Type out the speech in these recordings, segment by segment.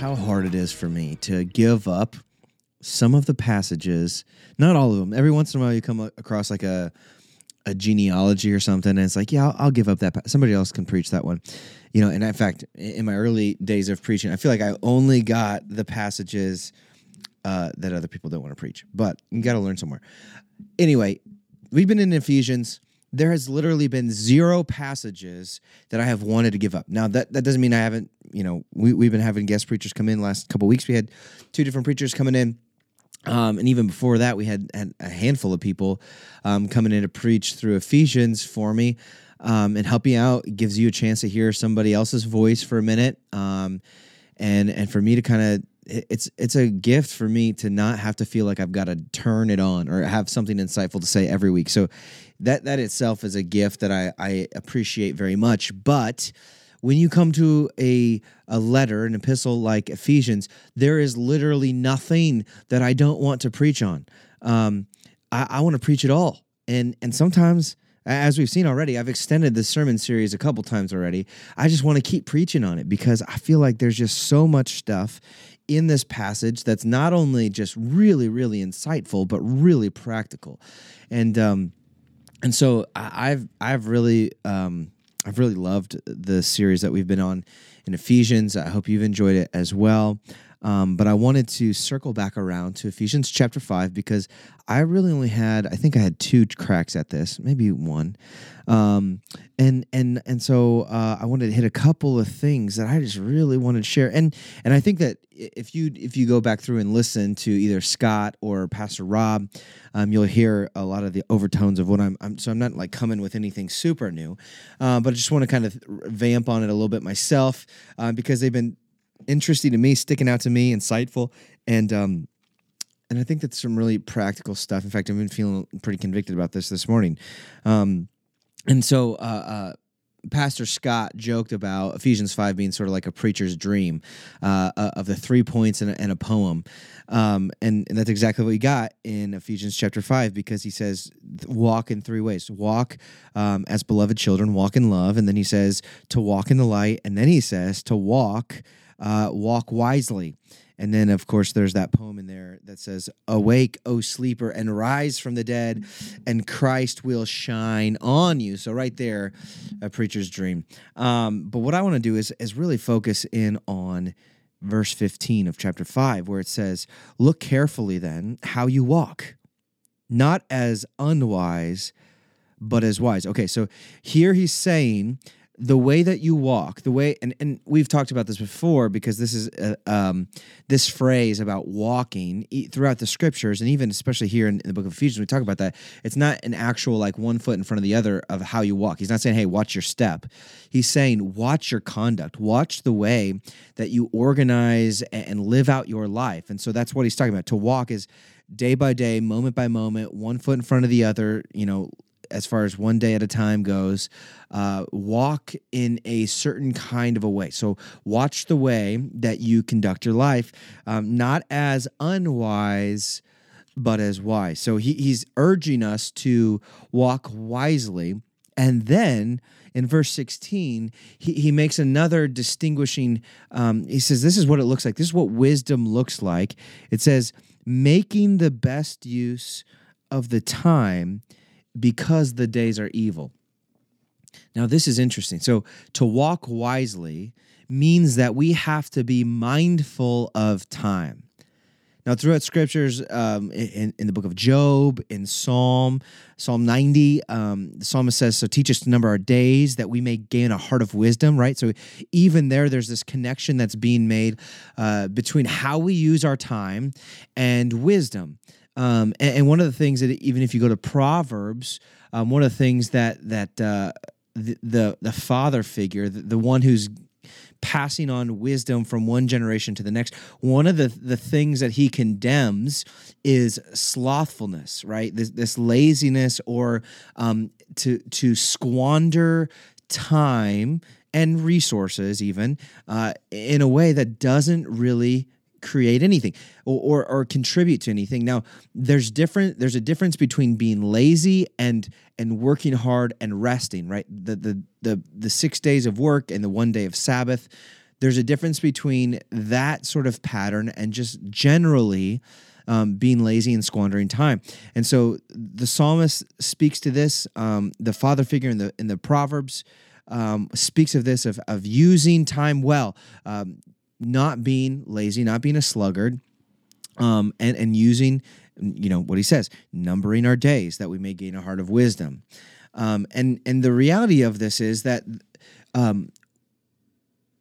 How hard it is for me to give up some of the passages, not all of them. Every once in a while, you come across like a a genealogy or something, and it's like, yeah, I'll, I'll give up that. Somebody else can preach that one, you know. And in fact, in my early days of preaching, I feel like I only got the passages uh, that other people don't want to preach. But you got to learn somewhere. Anyway, we've been in Ephesians there has literally been zero passages that I have wanted to give up. Now that that doesn't mean I haven't, you know, we, we've been having guest preachers come in last couple weeks. We had two different preachers coming in. Um, and even before that, we had, had a handful of people um, coming in to preach through Ephesians for me um, and helping out. Gives you a chance to hear somebody else's voice for a minute, um, and and for me to kind of it's it's a gift for me to not have to feel like I've got to turn it on or have something insightful to say every week. So that that itself is a gift that I, I appreciate very much. But when you come to a a letter, an epistle like Ephesians, there is literally nothing that I don't want to preach on. Um, I, I want to preach it all, and and sometimes as we've seen already, I've extended this sermon series a couple times already. I just want to keep preaching on it because I feel like there's just so much stuff in this passage that's not only just really, really insightful, but really practical. And um, and so I've I've really um, I've really loved the series that we've been on in Ephesians. I hope you've enjoyed it as well. Um, but I wanted to circle back around to Ephesians chapter 5 because I really only had, I think I had two cracks at this, maybe one. Um, and and and so uh, I wanted to hit a couple of things that I just really wanted to share. And and I think that if you if you go back through and listen to either Scott or Pastor Rob, um, you'll hear a lot of the overtones of what I'm, I'm. so I'm not like coming with anything super new, uh, but I just want to kind of vamp on it a little bit myself uh, because they've been interesting to me, sticking out to me, insightful, and um, and I think that's some really practical stuff. In fact, I've been feeling pretty convicted about this this morning. Um, and so, uh, uh, Pastor Scott joked about Ephesians 5 being sort of like a preacher's dream uh, uh of the three points and a, in a poem. Um, and, and, that's exactly what we got in Ephesians chapter 5 because he says, walk in three ways. Walk um, as beloved children, walk in love. And then he says to walk in the light. And then he says to walk uh, walk wisely. And then, of course, there's that poem in there that says, Awake, O sleeper, and rise from the dead, and Christ will shine on you. So, right there, a preacher's dream. Um, but what I want to do is, is really focus in on verse 15 of chapter 5, where it says, Look carefully then how you walk, not as unwise, but as wise. Okay, so here he's saying, the way that you walk, the way, and, and we've talked about this before because this is uh, um, this phrase about walking throughout the scriptures, and even especially here in, in, the book of Ephesians, we talk about that. It's not an actual like one foot in front of the other of how you walk. He's not saying, hey, watch your step. He's saying, watch your conduct, watch the way that you organize and live out your life. And so that's what he's talking about. To walk is day by day, moment by moment, one foot in front of the other, you know, as far as one day at a time goes, uh, walk in a certain kind of a way. So, watch the way that you conduct your life, um, not as unwise, but as wise. So, he, he's urging us to walk wisely. And then in verse 16, he, he makes another distinguishing, um, he says, This is what it looks like. This is what wisdom looks like. It says, making the best use of the time because the days are evil. Now, this is interesting. So, to walk wisely means that we have to be mindful of time. Now, throughout scriptures, um, in, in the book of Job, in Psalm, Psalm 90, um, the psalmist says, So teach us to number our days that we may gain a heart of wisdom, right? So even there, there's this connection that's being made uh, between how we use our time and wisdom. Um, and, and, one of the things that, even if you go to Proverbs, um, one of the things that, that, uh, the, the, the father figure, the, the one who's passing on wisdom from one generation to the next. One of the, the things that he condemns is slothfulness, right? This, this laziness or um, to, to squander time and resources, even uh, in a way that doesn't really create anything or, or, or contribute to anything. Now, there's different. There's a difference between being lazy and and working hard and resting. Right. The the the the six days of work and the one day of Sabbath. There's a difference between that sort of pattern and just generally. Um, being lazy and squandering time. And so the psalmist speaks to this. Um, the father figure in the in the Proverbs um, speaks of this of, of using time well. Not being lazy, not being a sluggard, um, and and using, you know, what he says, numbering our days that we may gain a heart of wisdom. Um, and and the reality of this is that um,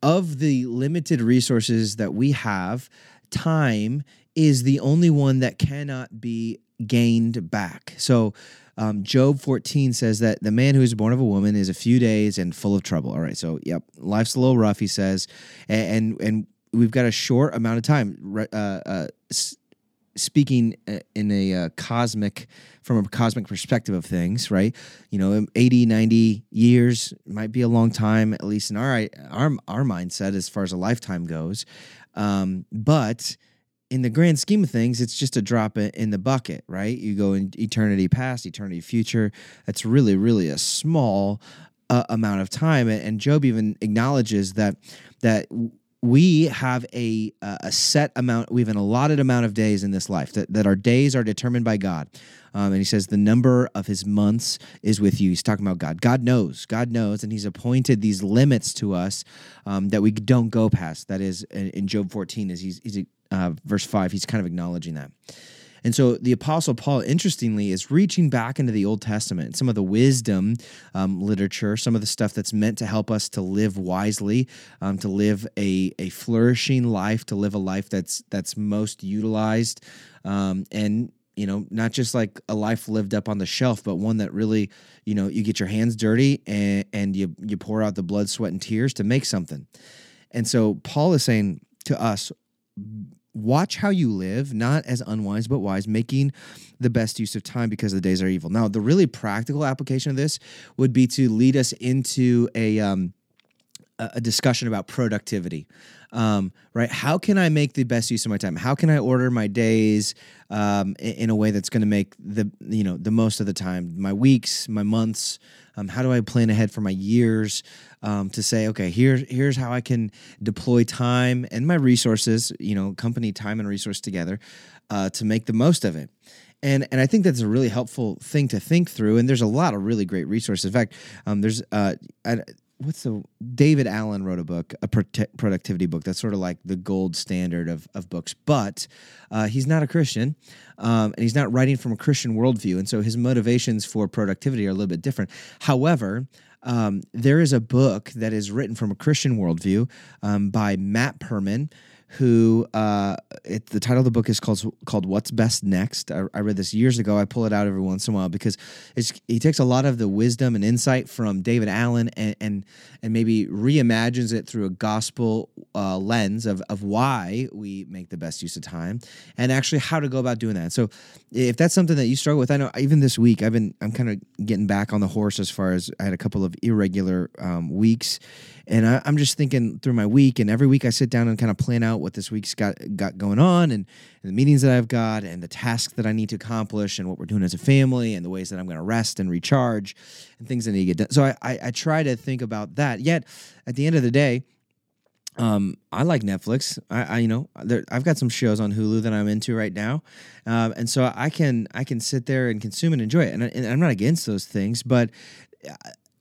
of the limited resources that we have, time is the only one that cannot be gained back. So um, Job 14 says that the man who is born of a woman is a few days and full of trouble. All right, so yep, life's a little rough, he says, and and, and we've got a short amount of time. Uh, uh, speaking uh, in a uh, cosmic from a cosmic perspective of things right you know 80 90 years might be a long time at least in our our, our mindset as far as a lifetime goes um, but in the grand scheme of things, it's just a drop in the bucket, right? You go in eternity past, eternity future. That's really, really a small uh, amount of time. And Job even acknowledges that that we have a a set amount. We have an allotted amount of days in this life. That that our days are determined by God. Um, and he says the number of his months is with you. He's talking about God. God knows. God knows, and He's appointed these limits to us um, that we don't go past. That is in Job 14, is he's, he's uh, verse 5, he's kind of acknowledging that. And so the Apostle Paul, interestingly, is reaching back into the Old Testament, some of the wisdom um, literature, some of the stuff that's meant to help us to live wisely, um, to live a, a flourishing life, to live a life that's that's most utilized, um, and you know, not just like a life lived up on the shelf, but one that really, you know, you get your hands dirty and and you you pour out the blood, sweat, and tears to make something. And so Paul is saying to us, watch how you live, not as unwise, but wise, making the best use of time because the days are evil. Now, the really practical application of this would be to lead us into a um, a discussion about productivity. Um, right? How can I make the best use of my time? How can I order my days um, in, a way that's going to make the you know the most of the time, my weeks, my months? Um, how do I plan ahead for my years um, to say, okay, here's here's how I can deploy time and my resources, you know, company time and resource together uh, to make the most of it and and I think that's a really helpful thing to think through. And there's a lot of really great resources. In fact, um, there's uh, what's the David Allen wrote a book, a productivity book that's sort of like the gold standard of of books, but uh, he's not a Christian, um, and he's not writing from a Christian worldview, and so his motivations for productivity are a little bit different. However. Um, there is a book that is written from a Christian worldview um, by Matt Perman, who uh, it, the title of the book is called called What's Best Next. I, I, read this years ago. I pull it out every once in a while because it's he takes a lot of the wisdom and insight from David Allen and and, and maybe reimagines it through a gospel uh, lens of of why we make the best use of time and actually how to go about doing that. So if that's something that you struggle with, I know even this week I've been I'm kind of getting back on the horse as far as I had a couple of irregular um, weeks and I, am just thinking through my week, and every week I sit down and kind of plan out what this week's got got going on, and, and the meetings that I've got, and the tasks that I need to accomplish, and what we're doing as a family, and the ways that I'm going to rest and recharge, and things that need to get done. So I, I, I try to think about that. Yet at the end of the day, um, I like Netflix. I, I you know, there, I've got some shows on Hulu that I'm into right now, um, and so I can I can sit there and consume and enjoy it. And, I, I'm not against those things, but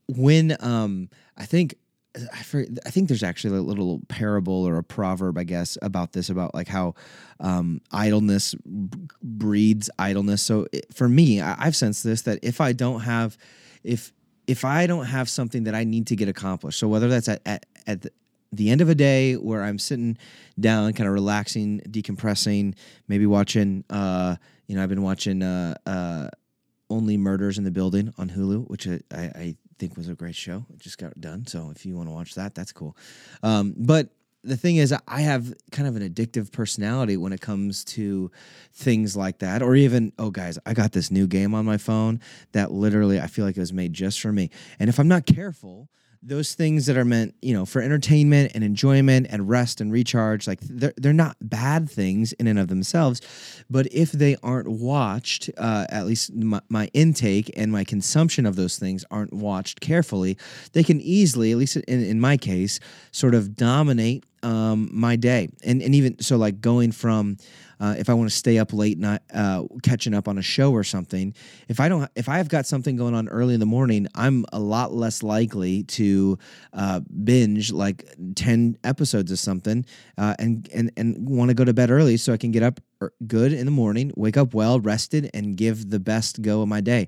when um, I think I, I think there's actually a little parable or a proverb, I guess, about this about like how um, idleness breeds idleness. So it, for me, I, I've sensed this that if I don't have, if if I don't have something that I need to get accomplished, so whether that's at at, at the, the end of a day where I'm sitting down, kind of relaxing, decompressing, maybe watching. Uh, you know, I've been watching uh, uh, Only Murders in the Building on Hulu, which I, I think was a great show. It just got done. So if you want to watch that, that's cool. Um, but the thing is, I have kind of an addictive personality when it comes to things like that, or even, oh, guys, I got this new game on my phone that literally I feel like it was made just for me. And if I'm not careful, those things that are meant, you know, for entertainment and enjoyment and rest and recharge, like they're, they're not bad things in and of themselves. But if they aren't watched, uh, at least my, my, intake and my consumption of those things aren't watched carefully, they can easily, at least in, in my case, sort of dominate um, my day. And, and even so, like going from, uh, if I want to stay up late night, uh, catching up on a show or something, if I don't, if I have got something going on early in the morning, I'm a lot less likely to uh, binge like ten episodes of something uh, and and and want to go to bed early so I can get up er, good in the morning, wake up well, rested, and give the best go of my day.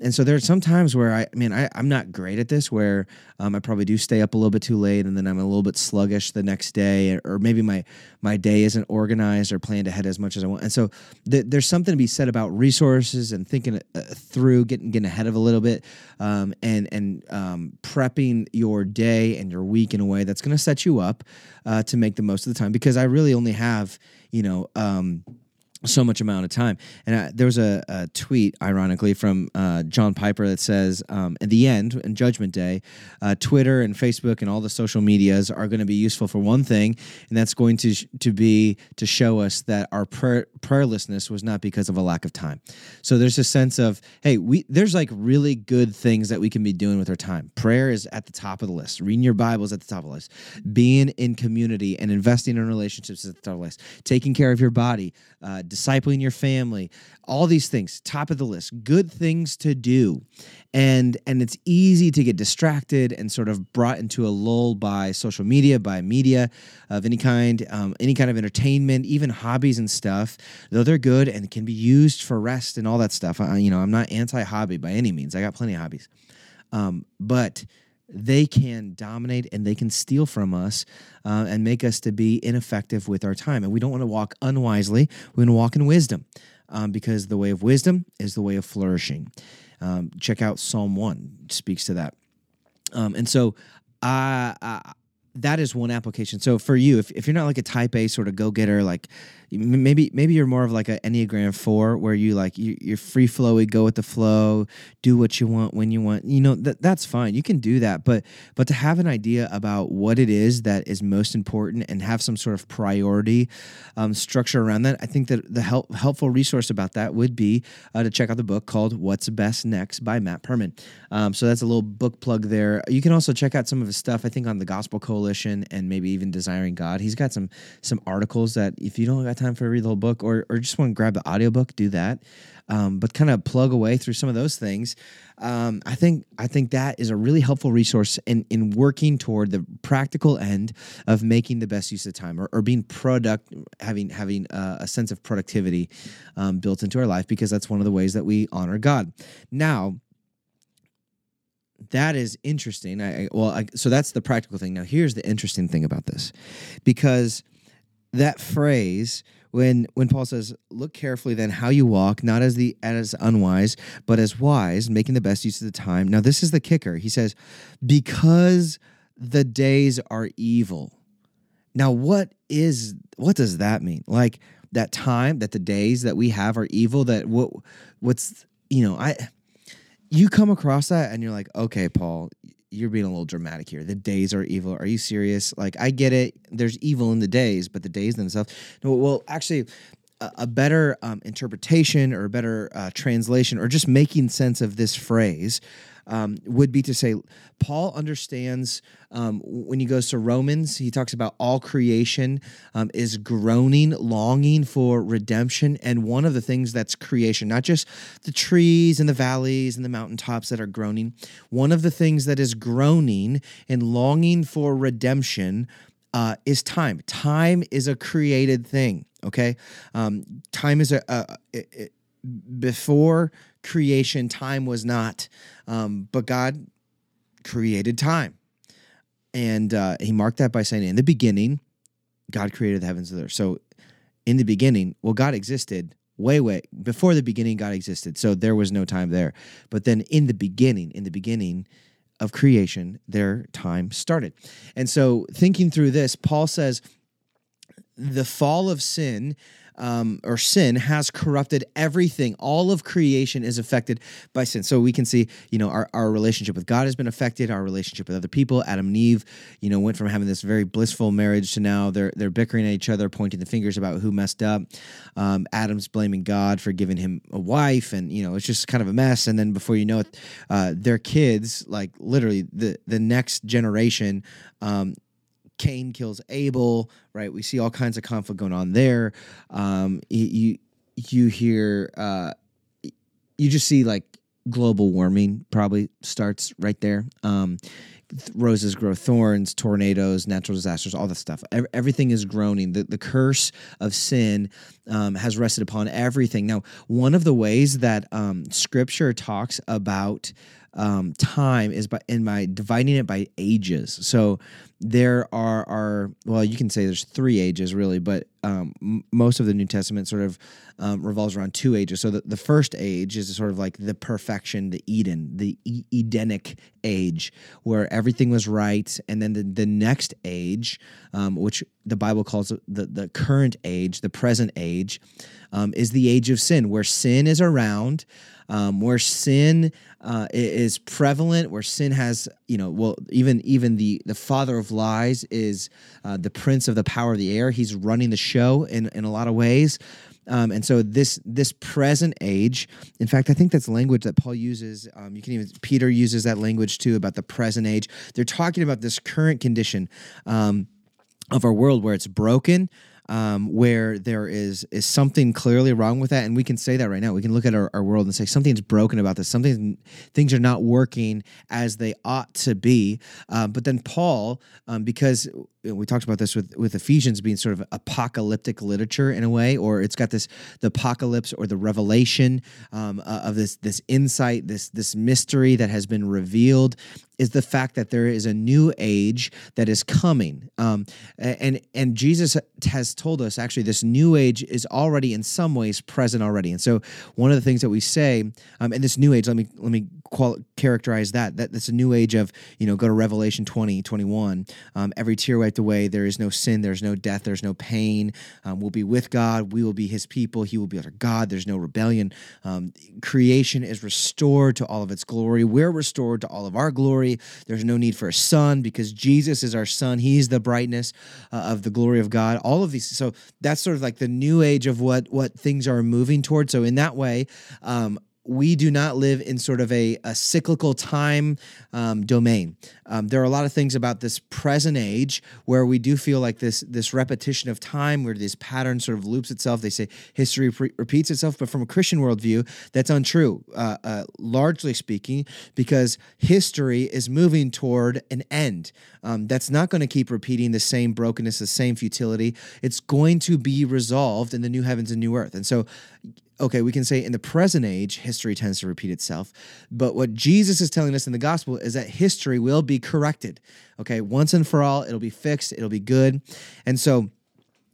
And so there are some times where I, I mean, I, I'm not great at this, where um, I probably do stay up a little bit too late, and then I'm a little bit sluggish the next day, or maybe my my day isn't organized or planned ahead as much as I want. And so th- there's something to be said about resources and thinking uh, through, getting getting ahead of a little bit, um, and and um, prepping your day and your week in a way that's going to set you up uh, to make the most of the time. Because I really only have, you know. Um, so much amount of time. And I, there was a, a, tweet, ironically, from uh, John Piper that says, um, "In the end, in Judgment Day, uh, Twitter and Facebook and all the social medias are going to be useful for one thing, and that's going to to be to show us that our prayer, prayerlessness was not because of a lack of time. So there's a sense of, hey, we there's like really good things that we can be doing with our time. Prayer is at the top of the list. Reading your Bible is at the top of the list. Being in community and investing in relationships is at the top of the list. Taking care of your body." Uh, discipling your family, all these things, top of the list, good things to do. And and it's easy to get distracted and sort of brought into a lull by social media, by media of any kind, um, any kind of entertainment, even hobbies and stuff. Though they're good and can be used for rest and all that stuff. I, you know, I'm not anti-hobby by any means. I got plenty of hobbies, um, but they can dominate and they can steal from us uh, and make us to be ineffective with our time. And we don't want to walk unwisely. We want to walk in wisdom um, because the way of wisdom is the way of flourishing. Um, check out Psalm 1, speaks to that. Um, and so uh, uh, that is one application. So for you, if, if you're not like a type A sort of go getter, like maybe maybe you're more of like an enneagram four where you like you, you're free flowy go with the flow do what you want when you want. You know that that's fine. You can do that. But but to have an idea about what it is that is most important and have some sort of priority um, structure around that i think that the help, helpful resource about that would be uh, to check out the book called what's best next by matt perman. Um, so that's a little book plug there. You can also check out some of his stuff i think on the gospel coalition and maybe even desiring god he's got some some articles that if you don't got time for read the whole book or, or just want to grab the audiobook, do that. Um, but kind of plug away through some of those things. Um, I think I think that is a really helpful resource in in working toward the practical end of making the best use of time or, or being product having having uh, a sense of productivity um, built into our life because that's one of the ways that we honor God. Now that is interesting. I, I well, I, so that's the practical thing. Now, here's the interesting thing about this, because that phrase when when Paul says, "Look carefully then how you walk, not as the as unwise, but as wise, making the best use of the time." Now, this is the kicker. He says, "Because the days are evil." Now, what is what does that mean? Like that time, that the days that we have are evil. That what what's you know I you come across that and you're like, okay, Paul, you're being a little dramatic here. The days are evil. Are you serious? Like, I get it. There's evil in the days, but the days themselves. No, well, actually, a, better um, interpretation or a better uh, translation or just making sense of this phrase um, would be to say Paul understands um, when he goes to Romans, he talks about all creation um, is groaning, longing for redemption. And one of the things that's creation, not just the trees and the valleys and the mountaintops that are groaning, one of the things that is groaning and longing for redemption uh, is time. Time is a created thing. Okay, um, time is a, a, before creation. Time was not, um, but God created time, and uh, He marked that by saying, "In the beginning, God created the heavens and the earth." So, in the beginning, well, God existed way, way before the beginning. God existed, so there was no time there. But then, in the beginning, in the beginning of creation, their time started. And so, thinking through this, Paul says the fall of sin um, or sin has corrupted everything. All of creation is affected by sin. So we can see, you know, our, our relationship with God has been affected. Our relationship with other people, Adam and Eve, you know, went from having this very blissful marriage to now they're they're bickering at each other, pointing the fingers about who messed up. Um, Adam's blaming God for giving him a wife, and you know, it's just kind of a mess. And then before you know it, uh, their kids, like literally the the next generation. Um, Cain kills Abel, right? We see all kinds of conflict going on there. Um, you you hear uh, you just see like global warming probably starts right there. Um, roses grow thorns, tornadoes, natural disasters, all that stuff. Everything is groaning. The, the curse of sin um, has rested upon everything. Now, one of the ways that um, scripture talks about um, time is by in by dividing it by ages. So there are are well, you can say there's three ages really, but um, m- most of the New Testament sort of um, revolves around two ages. So the, the first age is sort of like the perfection, the Eden, the e- Edenic age, where everything was right, and then the the next age, um, which the Bible calls the the current age, the present age, um, is the age of sin, where sin is around um, where sin uh, is prevalent, where sin has, you know, well, even even the the father of lies is uh, the prince of the power of the air. He's running the show in in a lot of ways. Um, and so this this present age, in fact, I think that's language that Paul uses. Um, you can even Peter uses that language too about the present age. They're talking about this current condition um, of our world where it's broken, um, where there is is something clearly wrong with that, and we can say that right now. We can look at our, our world and say something's broken about this. Something things are not working as they ought to be. Uh, but then Paul, um, because we talked about this with with Ephesians being sort of apocalyptic literature in a way, or it's got this the apocalypse or the revelation um, uh, of this this insight, this this mystery that has been revealed, is the fact that there is a new age that is coming, um, and and Jesus has told us actually this new age is already in some ways present already, and so one of the things that we say, um, this new age, let me let me qual- characterize that that that's a new age of you know go to Revelation 20, 21, um, every tear wiped way there is no sin, there's no death, there's no pain. Um, we'll be with God, we will be His people, He will be our God. There's no rebellion. Um, creation is restored to all of its glory. We're restored to all of our glory. There's no need for a sun because Jesus is our sun. He's the brightness uh, of the glory of God. All of these. So that's sort of like the new age of what what things are moving towards So in that way, um, we do not live in sort of a, a cyclical time um, domain. Um, there are a lot of things about this present age where we do feel like this this repetition of time, where this pattern sort of loops itself. They say history re- repeats itself, but from a Christian worldview, that's untrue, uh, uh, largely speaking, because history is moving toward an end. Um, that's not going to keep repeating the same brokenness, the same futility. It's going to be resolved in the new heavens and new earth. And so okay, we can say in the present age, history tends to repeat itself. But what Jesus is telling us in the gospel is that history will be corrected. Okay, once and for all, it'll be fixed, it'll be good. And so,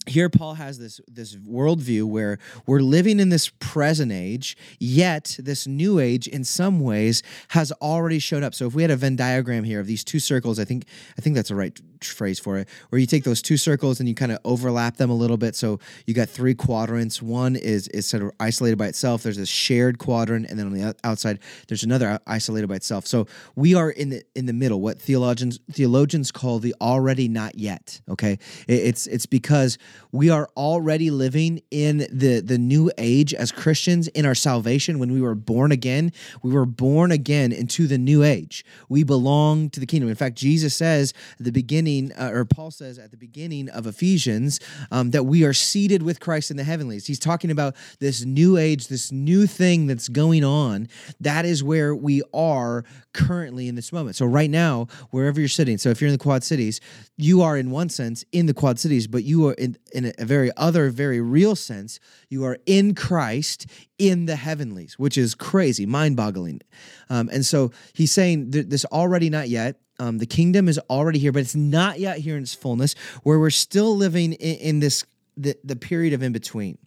here paul has this this worldview where we're living in this present age yet this new age in some ways has already showed up so if we had a venn diagram here of these two circles i think i think that's the right phrase for it, where you take those two circles and you kind of overlap them a little bit. So you got three quadrants. One is is sort of isolated by itself. There's this shared quadrant, and then on the outside there's another isolated by itself. So we are in the in the middle. What theologians theologians call the already not yet. Okay, it's it's because we are already living in the the new age as Christians in our salvation. When we were born again we were born again into the new age. We belong to the kingdom. In fact Jesus says at the beginning uh, or Paul says at the beginning of Ephesians um, that we are seated with Christ in the heavenlies. He's talking about this new age this new thing that's going on. That is where we are currently in this moment. So right now wherever you're sitting so if you're in the quad cities you are in one sense in the quad cities but you are in, in a very other very real sense you are in christ in the heavenlies which is crazy mind-boggling um, and so he's saying th- this already not yet um, the kingdom is already here but it's not yet here in its fullness where we're still living in, in this the, the period of in between.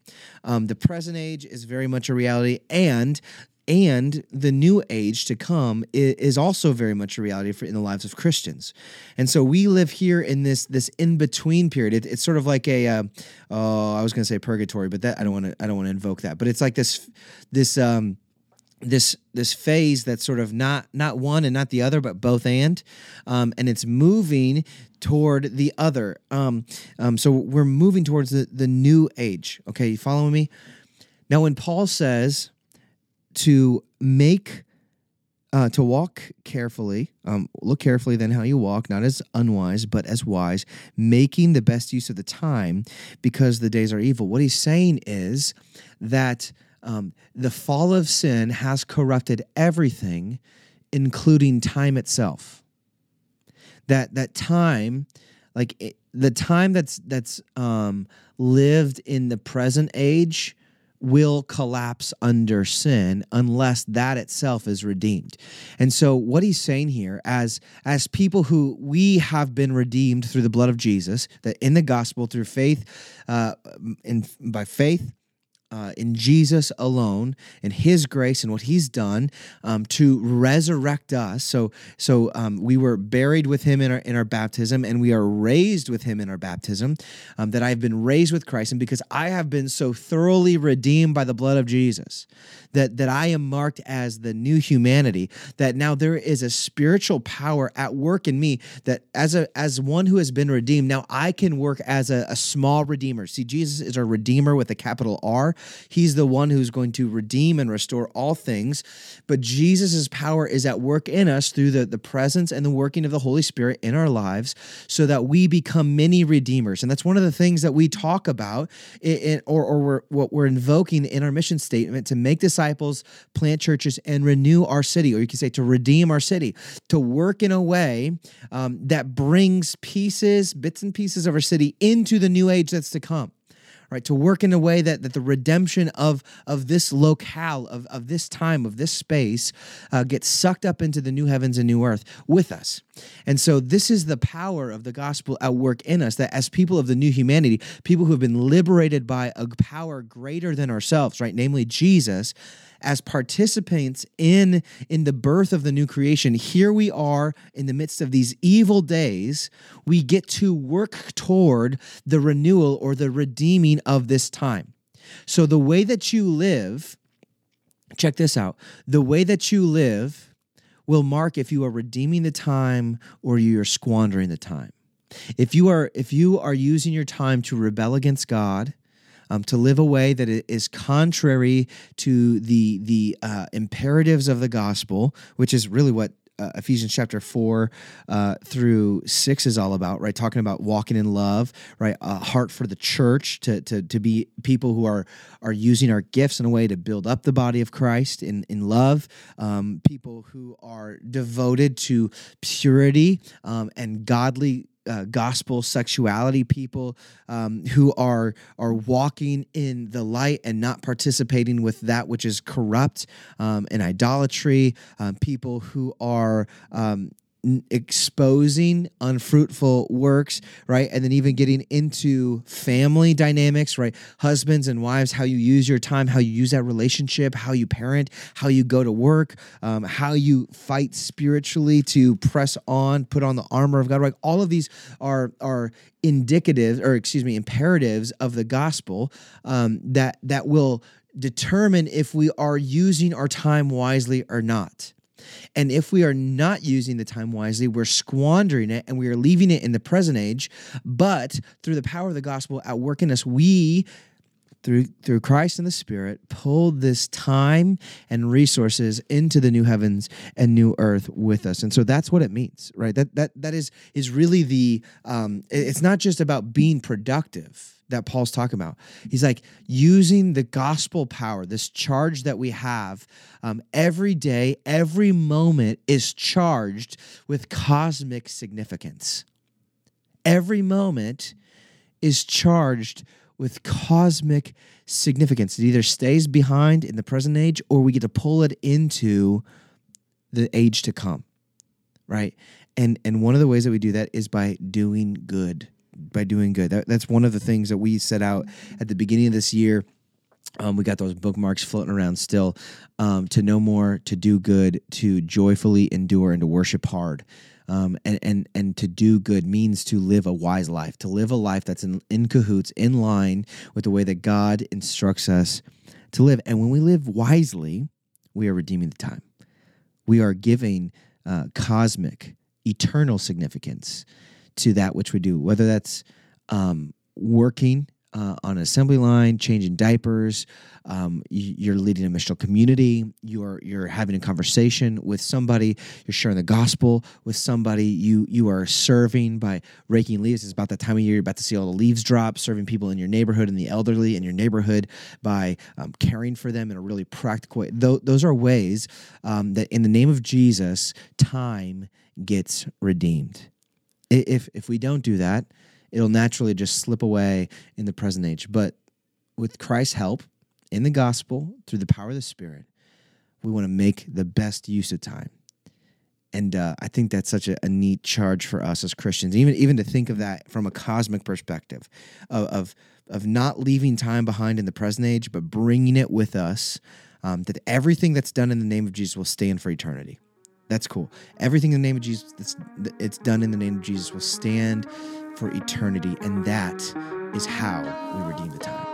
Um, the present age is very much a reality, and and the new age to come is, also very much a reality for in the lives of Christians. And so we live here in this this in between period. It, it's sort of like a uh, oh, I was going to say purgatory, but that I don't want to I don't want to invoke that. But it's like this this um this this phase that's sort of not not one and not the other, but both and, um, and it's moving toward the other. Um, um, so we're moving towards the the new age. Okay, you following me? Now, when Paul says to make uh, to walk carefully, um, look carefully then how you walk, not as unwise, but as wise, making the best use of the time because the days are evil. What he's saying is that um, the fall of sin has corrupted everything, including time itself. That that time, like it, the time that's that's um, lived in the present age will collapse under sin unless that itself is redeemed. And so what he's saying here as as people who we have been redeemed through the blood of Jesus that in the gospel through faith uh in by faith uh, in Jesus alone and His grace and what He's done um, to resurrect us. So, so um, we were buried with Him in our in our baptism, and we are raised with Him in our baptism. Um, that I have been raised with Christ, and because I have been so thoroughly redeemed by the blood of Jesus, that that I am marked as the new humanity. That now there is a spiritual power at work in me. That as a as one who has been redeemed, now I can work as a, a small redeemer. See, Jesus is our redeemer with a capital R He's the one who's going to redeem and restore all things. But Jesus' power is at work in us through the, the presence and the working of the Holy Spirit in our lives so that we become many redeemers. And that's one of the things that we talk about in, or, or we're, what we're invoking in our mission statement to make disciples, plant churches, and renew our city, or you can say to redeem our city, to work in a way um, that brings pieces, bits and pieces of our city into the new age that's to come right? To work in a way that, that the redemption of, of this locale, of, of this time, of this space, uh, gets sucked up into the new heavens and new earth with us. And so, this is the power of the gospel at work in us that as people of the new humanity, people who have been liberated by a power greater than ourselves, right? Namely, Jesus as participants in in the birth of the new creation. Here we are in the midst of these evil days. We get to work toward the renewal or the redeeming of this time. So the way that you live check this out. The way that you live will mark if you are redeeming the time or you are squandering the time. If you are if you are using your time to rebel against god um, to live a way that is contrary to the the uh, imperatives of the gospel, which is really what uh, Ephesians chapter 4 uh, through 6 is all about, right? Talking about walking in love, right? A heart for the church to, to, to be people who are, are using our gifts in a way to build up the body of Christ in, in love, um, people who are devoted to purity um, and godly uh, gospel sexuality people um, who are are walking in the light and not participating with that which is corrupt um, and idolatry um, people who are um, exposing unfruitful works, right? And then even getting into family dynamics, right? Husbands and wives, how you use your time, how you use that relationship, how you parent, how you go to work, um, how you fight spiritually to press on, put on the armor of God, right? All of these are are indicative, or excuse me, imperatives of the gospel um, that that will determine if we are using our time wisely or not. And if we are not using the time wisely, we're squandering it and we are leaving it in the present age. But through the power of the gospel at work in us, we through through Christ and the Spirit pulled this time and resources into the new heavens and new earth with us, and so that's what it means, right? That that that is is really the. Um, it's not just about being productive that Paul's talking about. He's like using the gospel power, this charge that we have um, every day, every moment is charged with cosmic significance. Every moment is charged with cosmic significance. It either stays behind in the present age or we get to pull it into the age to come. Right? And and one of the ways that we do that is by doing good. By doing good. That, that's one of the things that we set out at the beginning of this year. Um, we got those bookmarks floating around still. Um, to know more, to do good, to joyfully endure, and to worship hard. Um, and and and to do good means to live a wise life, to live a life that's in, in cahoots, in line with the way that God instructs us to live. And when we live wisely, we are redeeming the time. We are giving uh, cosmic, eternal significance to that which we do, whether that's um, working uh, on an assembly line, changing diapers. Um, you're leading a missional community. You're you're having a conversation with somebody. You're sharing the gospel with somebody. You you are serving by raking leaves. It's about that time of year. You're about to see all the leaves drop. Serving people in your neighborhood and the elderly in your neighborhood by um, caring for them in a really practical way. Th- those are ways um, that, in the name of Jesus, time gets redeemed. If if we don't do that it'll naturally just slip away in the present age. But with Christ's help in the gospel through the power of the Spirit, we want to make the best use of time. And uh, I think that's such a, a, neat charge for us as Christians, even even to think of that from a cosmic perspective, of of, of not leaving time behind in the present age, but bringing it with us. Um, that everything that's done in the name of Jesus will stand for eternity. That's cool. Everything in the name of Jesus, that's it's done in the name of Jesus will stand for eternity. And that is how we redeem the time.